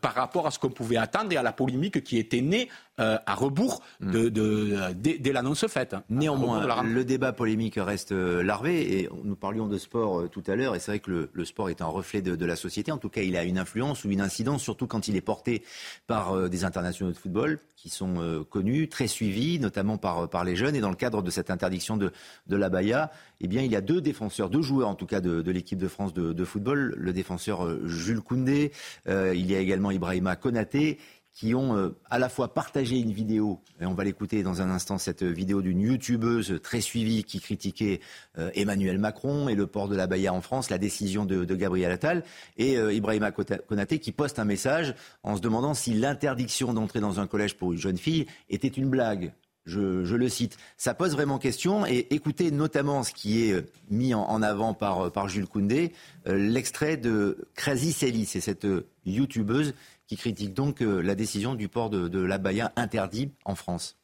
par rapport à ce qu'on pouvait attendre et à la polémique qui était née à rebours de, de, de l'annonce faite. Néanmoins, le débat polémique reste euh, larvé et nous parlions de sport euh, tout à l'heure et c'est vrai que le, sport est un reflet de, la société. En tout cas, il a une influence ou une incidence, surtout quand il est porté par euh, des internationaux de football qui sont connus, très suivis, notamment par, par les jeunes. Et dans le cadre de cette interdiction de, de la Baïa, eh bien, il y a deux défenseurs, deux joueurs en tout cas de, l'équipe de France de, football. Le défenseur Jules Koundé, il y a également Ibrahima Konaté qui ont euh, à la fois partagé une vidéo, et on va l'écouter dans un instant, cette vidéo d'une youtubeuse très suivie qui critiquait euh, Emmanuel Macron et le port de la Baïa en France, la décision de, Gabriel Attal, et euh, Ibrahima Konaté qui poste un message en se demandant si l'interdiction d'entrer dans un collège pour une jeune fille était une blague. Je, le cite. Ça pose vraiment question et écoutez notamment ce qui est mis en, avant par, Jules Koundé, l'extrait de Crazy Sally, c'est cette youtubeuse qui critique donc euh, la décision du port de, de l'abaya interdit en France.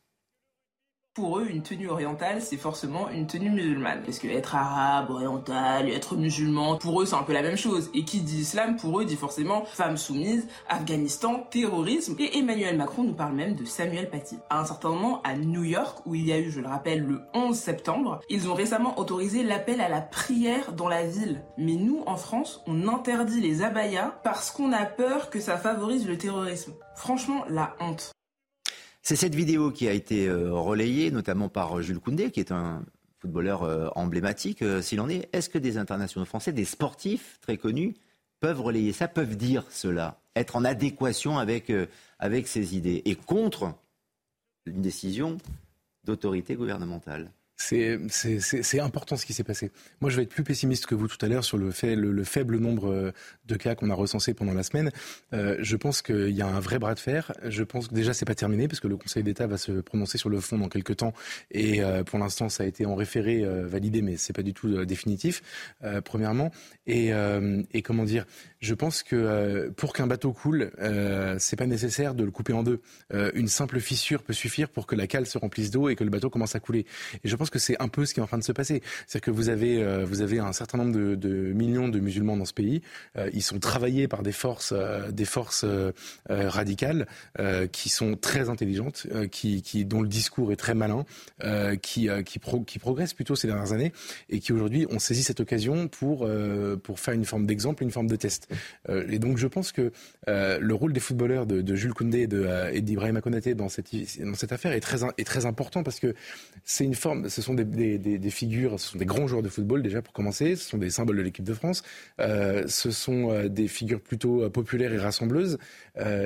Pour eux, une tenue orientale, c'est forcément une tenue musulmane. Parce que être arabe, oriental, être musulman, pour eux, c'est un peu la même chose. Et qui dit islam, pour eux, dit forcément femme soumise, Afghanistan, terrorisme. Et Emmanuel Macron nous parle même de Samuel Paty. À un certain moment, à New York, où il y a eu, je le rappelle, le 11 septembre, ils ont récemment autorisé l'appel à la prière dans la ville. Mais nous, en France, on interdit les abayas parce qu'on a peur que ça favorise le terrorisme. Franchement, la honte. C'est cette vidéo qui a été euh, relayée, notamment par Jules Koundé, qui est un footballeur euh, emblématique, euh, s'il en est. Est-ce que des internationaux français, des sportifs très connus, peuvent relayer ça, peuvent dire cela, être en adéquation avec, avec ces idées et contre une décision d'autorité gouvernementale? C'est important ce qui s'est passé. Moi, je vais être plus pessimiste que vous tout à l'heure sur le, fait, le, faible nombre euh, de cas qu'on a recensés pendant la semaine. Euh, je pense qu'il y a un vrai bras de fer. Je pense que déjà, c'est pas terminé parce que le Conseil d'État va se prononcer sur le fond dans quelques temps. Et euh, pour l'instant, ça a été en référé validé, mais c'est pas du tout définitif. premièrement, et, et, comment dire, je pense que pour qu'un bateau coule, c'est pas nécessaire de le couper en deux. une simple fissure peut suffire pour que la cale se remplisse d'eau et que le bateau commence à couler. Et je pense que c'est un peu ce qui est en train de se passer. C'est-à-dire que vous avez, euh, vous avez un certain nombre de, millions de musulmans dans ce pays. Euh, ils sont travaillés par des forces, euh, des forces radicales qui sont très intelligentes, qui, qui, dont le discours est très malin, qui, qui, pro, qui progressent plutôt ces dernières années et qui aujourd'hui ont saisi cette occasion pour, pour faire une forme d'exemple, une forme de test. et donc je pense que le rôle des footballeurs de, Jules Koundé et, de, dans cette, dans cette affaire est très, est très important parce que c'est une forme, ce sont des, figures, ce sont des grands joueurs de football déjà pour commencer, ce sont des symboles de l'équipe de France, euh, ce sont euh, des figures plutôt euh, populaires et rassembleuses,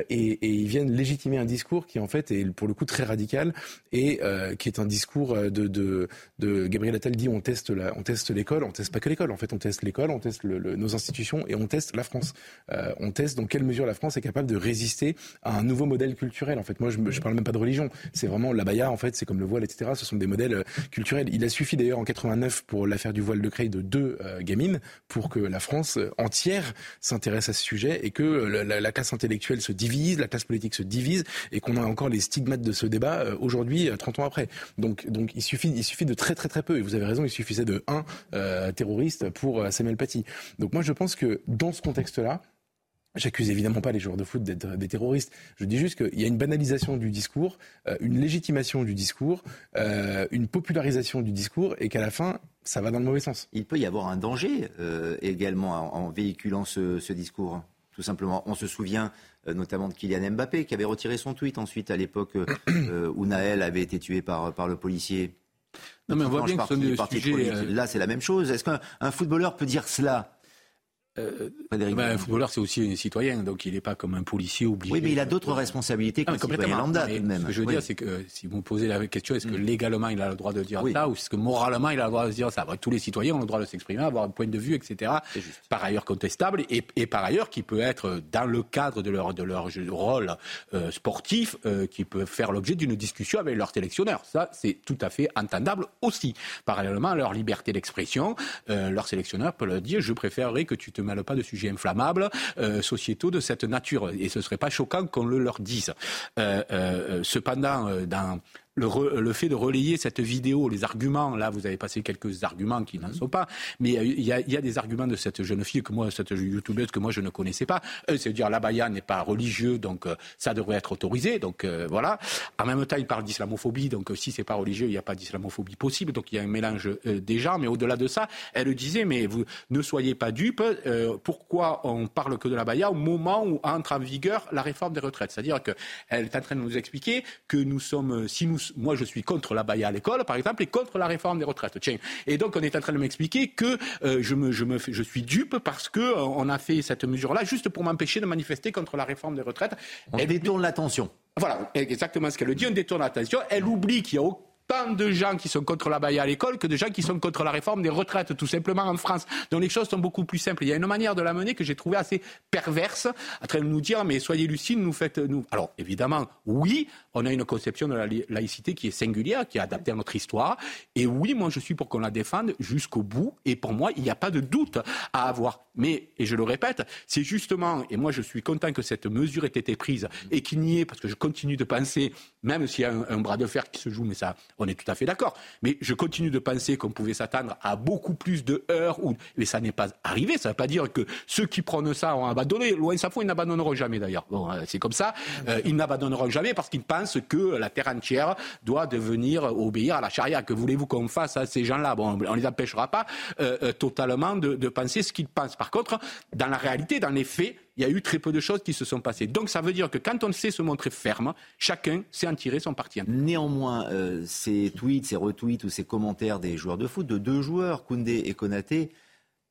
et, ils viennent légitimer un discours qui en fait est pour le coup très radical et qui est un discours de, Gabriel Attal dit on teste la, on teste l'école, on teste pas que l'école, en fait on teste l'école, on teste nos institutions et on teste la France. on teste dans quelle mesure la France est capable de résister à un nouveau modèle culturel. En fait, moi je, je parle même pas de religion, c'est vraiment la baya en fait, c'est comme le voile, etc. Ce sont des modèles il a suffi d'ailleurs en 89 pour l'affaire du voile de Creil de deux euh, gamines pour que la France entière s'intéresse à ce sujet et que la, classe intellectuelle se divise, la classe politique se divise et qu'on a encore les stigmates de ce débat euh, aujourd'hui, 30 euh, ans après. Donc, donc il suffit, il suffit de très très très peu. Et vous avez raison, il suffisait de un terroriste pour Samuel Paty. Donc moi je pense que dans ce contexte-là, J'accuse évidemment pas les joueurs de foot d'être des terroristes. Je dis juste qu'il y a une banalisation du discours, euh, une légitimation du discours, euh, une popularisation du discours, et qu'à la fin, ça va dans le mauvais sens. Il peut y avoir un danger euh, également en, véhiculant ce, discours. Tout simplement, on se souvient notamment de Kylian Mbappé qui avait retiré son tweet ensuite à l'époque où Naël avait été tué par, par le policier. Non mais on voit bien que ce sujet... Là, c'est la même chose. Est-ce qu'un footballeur peut dire cela? Euh, ben, un footballeur, c'est aussi un citoyen, donc il n'est pas comme un policier obligé. Oui, mais il a d'autres responsabilités qu'un citoyen lambda, tout de même. Ce que je veux dire, c'est que si vous me posez la question, est-ce que mm. légalement il a le droit de dire ça, ou est-ce que moralement il a le droit de dire ça? Tous les citoyens ont le droit de s'exprimer, avoir un point de vue, etc. Par ailleurs contestable, et, et, par ailleurs qui peut être dans le cadre de leur, de leur rôle euh, sportif, euh, qui peut faire l'objet d'une discussion avec leur sélectionneur. Ça, c'est tout à fait entendable aussi. Parallèlement à leur liberté d'expression, euh, leur sélectionneur peut leur dire je préférerais que tu te mêle pas de sujets inflammables, euh, sociétaux de cette nature. Et ce serait pas choquant qu'on le leur dise. Euh, euh, cependant, dans le, fait de relayer cette vidéo, les arguments, là vous avez passé quelques arguments qui n'en mhm. sont pas, mais il y, a, des arguments de cette jeune fille que moi, cette youtubeuse que moi je ne connaissais pas. c'est dire l'abaya n'est pas religieux, donc euh, ça devrait être autorisé, donc euh, voilà. En même temps, il parle d'islamophobie, donc euh, si c'est pas religieux, il n'y a pas d'islamophobie possible, donc il y a un mélange des gens. Mais au-delà de ça, elle disait, mais vous ne soyez pas dupes, pourquoi on parle que de l'abaya au moment où entre en vigueur la réforme des retraites? C'est-à-dire qu'elle est en train de nous expliquer que nous sommes, si nous moi je suis contre la baïa à l'école, par exemple, et contre la réforme des retraites. Tiens. Et donc on est en train de m'expliquer que euh, je, me, je, me, je suis dupe parce que euh, on a fait cette mesure-là juste pour m'empêcher de manifester contre la réforme des retraites. On Elle détourne l'attention. Voilà, exactement ce qu'elle dit, on détourne l'attention. Elle oublie qu'il y a tant de gens qui sont contre la baille à l'école que de gens qui sont contre la réforme des retraites, tout simplement en France. Donc les choses sont beaucoup plus simples. Il y a une manière de la mener que j'ai trouvée assez perverse, en train de nous dire mais soyez lucides, nous faites nous. Alors évidemment, oui, on a une conception de la laïcité qui est singulière, qui est adaptée à notre histoire. Et oui, moi je suis pour qu'on la défende jusqu'au bout. Et pour moi, il n'y a pas de doute à avoir. Mais, et je le répète, c'est justement, et moi je suis content que cette mesure ait été prise et qu'il n'y ait, parce que je continue de penser, même s'il y a un, bras de fer qui se joue, mais ça, On est tout à fait d'accord. Mais je continue de penser qu'on pouvait s'attendre à beaucoup plus de heures. Ou... Mais ça n'est pas arrivé. Ça ne veut pas dire que ceux qui prennent ça ont abandonné. Loin s'en faut, ils n'abandonneront jamais d'ailleurs. Bon, euh, c'est comme ça. Euh, ils n'abandonneront jamais parce qu'ils pensent que la terre entière doit devenir obéir à la charia. Que voulez-vous qu'on fasse à ces gens-là? Bon, on ne les empêchera pas euh, totalement de, de penser ce qu'ils pensent. Par contre, dans la réalité, dans les faits, il y a eu très peu de choses qui se sont passées. Donc ça veut dire que quand on sait se montrer ferme, chacun sait en tirer son parti. Néanmoins, euh, ces tweets, ces retweets ou ces commentaires des joueurs de foot, de deux joueurs, Koundé et Konaté,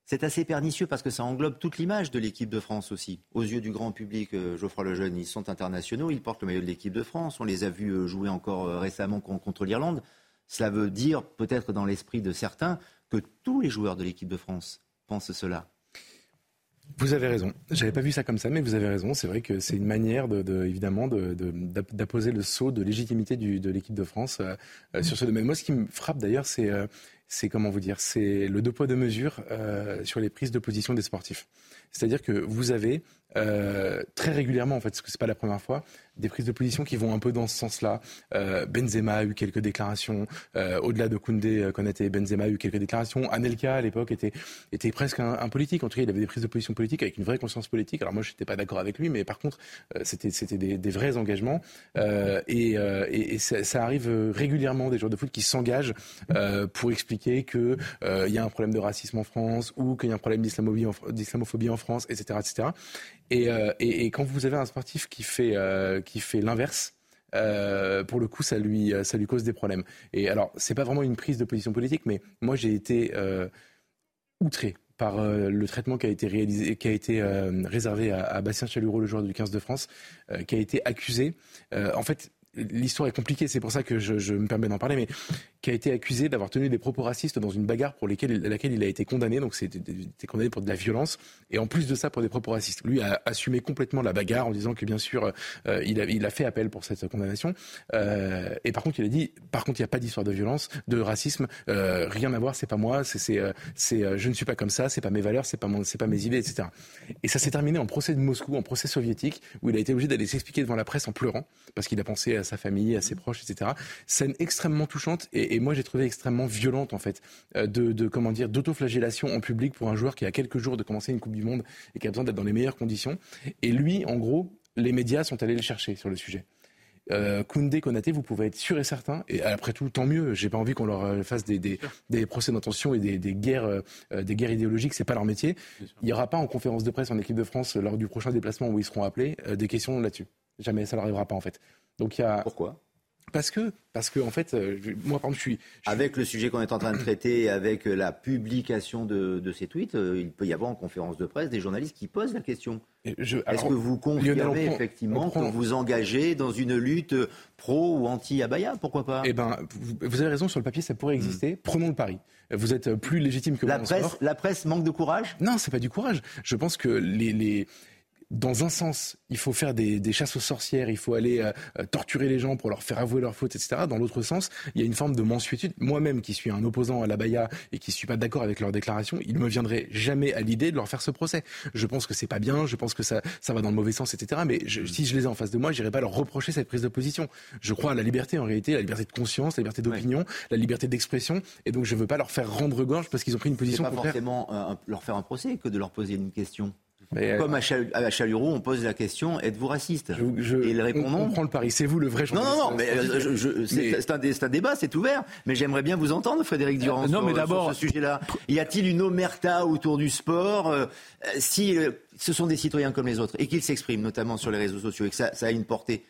c'est assez pernicieux parce que ça englobe toute l'image de l'équipe de France aussi. Aux yeux du grand public, euh, Geoffroy Lejeune, ils sont internationaux, ils portent le maillot de l'équipe de France. On les a vus euh, jouer encore récemment contre l'Irlande. Cela veut dire, peut-être dans l'esprit de certains, que tous les joueurs de l'équipe de France pensent cela. Vous avez raison. J'avais pas vu ça comme ça, mais vous avez raison. C'est vrai que c'est une manière, de, évidemment, d'apposer le saut de légitimité de l'équipe de France euh, euh, sur ce domaine. Moi, ce qui me frappe d'ailleurs, c'est, euh, comment vous dire, c'est le deux poids deux mesures sur les prises de position des sportifs. C'est-à-dire que vous avez très régulièrement, en fait, parce que c'est pas la première fois, des prises de position qui vont un peu dans ce sens-là. Euh, Benzema a eu quelques déclarations. Euh, au-delà de Koundé, euh, Konaté, Benzema a eu quelques déclarations. Anelka, à l'époque, était, était presque un, politique. En tout cas, il avait des prises de position politiques avec une vraie conscience politique. Alors moi, je n'étais pas d'accord avec lui, mais par contre, c'était, des, vrais engagements. et, ça, arrive régulièrement des joueurs de foot qui s'engagent pour expliquer qu'il il y a un problème de racisme en France ou qu'il y a un problème d'islamophobie en, France, etc., etc. Et, et, et, quand vous avez un sportif qui fait qui fait l'inverse. Euh, pour le coup, ça lui, ça lui cause des problèmes. Et alors, c'est pas vraiment une prise de position politique, mais moi, j'ai été euh, outré par euh, le traitement qui a été réalisé, qui a été réservé à, Bastien Chalureau, le joueur du 15 de France, qui a été accusé. en fait, l'histoire est compliquée, c'est pour ça que je, je me permets d'en parler, mais qui a été accusé d'avoir tenu des propos racistes dans une bagarre pour laquelle il a été condamné. Donc, c'était condamné pour de la violence. Et en plus de ça, pour des propos racistes. Lui a assumé complètement la bagarre en disant que, bien sûr, euh, il, a, il, a, fait appel pour cette condamnation. Euh, et par contre, il a dit, par contre, il n'y a pas d'histoire de violence, de racisme, euh, rien à voir, c'est pas moi, c'est, c'est, euh, je ne suis pas comme ça, c'est pas mes valeurs, c'est pas, mon, c'est pas mes idées, etc. Et ça s'est terminé en procès de Moscou, en procès soviétique, où il a été obligé d'aller s'expliquer devant la presse en pleurant, parce qu'il a pensé à sa famille, à ses proches, etc. Scène extrêmement touchante. Et, et moi j'ai trouvé extrêmement violente en fait euh, de, de comment dire d'autoflagellation en public pour un joueur qui a quelques jours de commencer une Coupe du Monde et qui a besoin d'être dans les meilleures conditions. Et lui, en gros, les médias sont allés le chercher sur le sujet. Euh, Koundé, Konaté, vous pouvez être sûr et certain, et après tout, tant mieux. J'ai pas envie qu'on leur euh, fasse des, des, des procès d'intention et des, des guerres, euh, des guerres idéologiques. C'est pas leur métier. Il n'y aura pas en conférence de presse en équipe de France lors du prochain déplacement où ils seront appelés des questions là-dessus. Jamais, ça n'arrivera pas en fait. Donc il y a. Pourquoi? Parce que, parce que en fait, euh, moi, par exemple, je suis, Avec le sujet qu'on est en train de traiter, avec la publication de, ces tweets, euh, il peut y avoir en conférence de presse des journalistes qui posent la question. Est-ce que vous confirmez effectivement que vous engagez dans une lutte pro ou anti-abaya Pourquoi pas? Eh ben, vous, avez raison, sur le papier, ça pourrait exister. Hmm. Prenons le pari. Vous êtes plus légitime que la presse. La presse manque de courage? Non, c'est pas du courage. Je pense que les, les dans un sens, il faut faire des, des chasses aux sorcières, il faut aller euh, euh, torturer les gens pour leur faire avouer leurs fautes, etc. Dans l'autre sens, il y a une forme de mensuétude. Moi-même, qui suis un opposant à la Baïa et qui suis pas d'accord avec leurs déclarations, il ne me viendrait jamais à l'idée de leur faire ce procès. Je pense que c'est pas bien, je pense que ça, ça va dans le mauvais sens, etc. Mais je, si je les ai en face de moi, j'irai pas leur reprocher cette prise de position. Je crois à la liberté en réalité, la liberté de conscience, la liberté d'opinion, la liberté d'expression, et donc je veux pas leur faire rendre gorge parce qu'ils ont pris une position. C'est pas forcément euh, leur faire un procès que de leur poser une question. Euh, Comme à, Chalureau, on pose la question êtes-vous raciste? Je, Et il répond non. On prend le pari, c'est vous le vrai journaliste. Non, non, non, mais, euh, c'est un, débat, c'est ouvert. Mais j'aimerais bien vous entendre, Frédéric Durand, non, mais sur, ce sujet-là. Y a-t-il une omerta autour du sport euh, Si ce sont des citoyens comme les autres et qu'ils s'expriment, notamment sur les réseaux sociaux, et que ça, a une portée,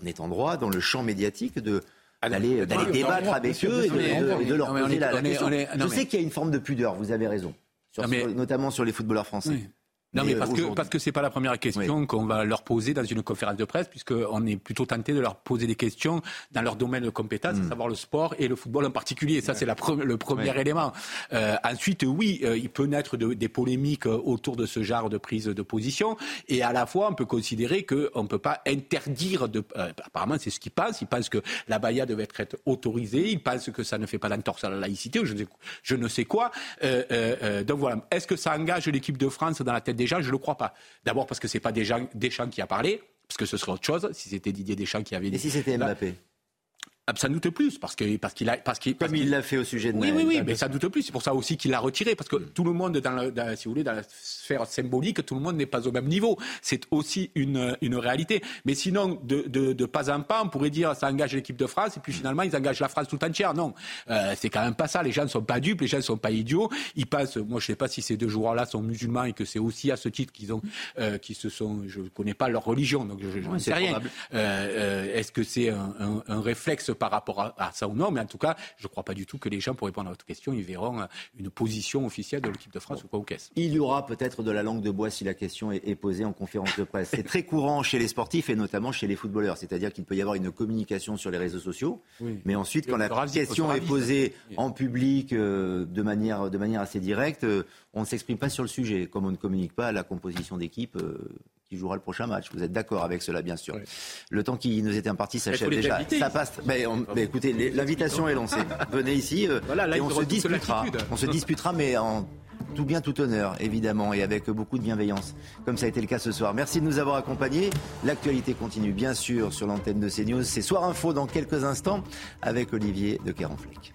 on est en droit, dans le champ médiatique, de d'aller débattre avec eux et de, leur poser la, question. Je sais qu'il y a une forme de pudeur, vous avez raison, notamment sur les footballeurs français. Non, mais, parce, que, parce que c'est pas la première question qu'on va leur poser dans une conférence de presse, puisqu'on est plutôt tenté de leur poser des questions dans leur domaine de compétence, à hmm. savoir le sport et le football en particulier. Ça, c'est le premier élément. Euh, ensuite, oui, euh, il peut naître des polémiques euh, autour de ce genre de prise de position, et à la fois, on peut considérer qu'on ne peut pas interdire de. apparemment, c'est ce qu'ils pensent. Ils pensent que la baïa devait être autorisée. Ils pensent que ça ne fait pas d'entorse à la laïcité, ou je ne sais quoi. donc voilà. Est-ce que ça engage l'équipe de France dans la tête des Deschamps, je ne le crois pas. D'abord parce que ce n'est pas Deschamps, Deschamps qui a parlé, parce que ce serait autre chose si c'était Didier Deschamps qui avait dit. Et si c'était Mbappé? Ah, sans doute plus, parce que parce qu'il a parce qu'il comme il l'a fait au sujet de oui oui oui, mais sans doute plus. C'est pour ça aussi qu'il l'a retiré, parce que tout le monde dans, si vous voulez dans la sphère symbolique, tout le monde n'est pas au même niveau. C'est aussi une une réalité. Mais sinon, de, de, de pas en pas, on pourrait dire ça engage l'équipe de France et puis finalement ils engagent la France tout entière. Non, euh, c'est quand même pas ça. Les gens ne sont pas dupes, les gens ne sont pas idiots. Ils passent. Moi, je sais pas si ces deux joueurs-là sont musulmans et que c'est aussi à ce titre qu'ils ont euh, qui se sont. Je ne connais pas leur religion, donc je, ne sais rien. Euh, euh, Est-ce que c'est un, un, un, réflexe par rapport à, à ça ou non, mais en tout cas, je ne crois pas du tout que les gens, pour répondre à votre question, ils verront euh, une position officielle de l'équipe de France ou quoi ou qu'est-ce. Il y aura peut-être de la langue de bois si la question est, posée en conférence de presse. C'est très courant chez les sportifs et notamment chez les footballeurs, c'est-à-dire qu'il peut y avoir une communication sur les réseaux sociaux, mais ensuite, quand la question est posée en public euh, de, manière, de manière assez directe, euh, on ne s'exprime pas sur le sujet, comme on ne communique pas la composition d'équipe qui jouera le prochain match. Vous êtes d'accord avec cela, bien sûr. Le temps qui nous était imparti s'achève déjà. Ça passe. Mais, écoutez, l'invitation est lancée. Venez ici euh, et on se disputera. On se disputera, mais en tout bien, tout honneur, évidemment, et avec beaucoup de bienveillance, comme ça a été le cas ce soir. Merci de nous avoir accompagnés. L'actualité continue, bien sûr, sur l'antenne de CNews. C'est Soir Info dans quelques instants avec Olivier de Kerenfleck.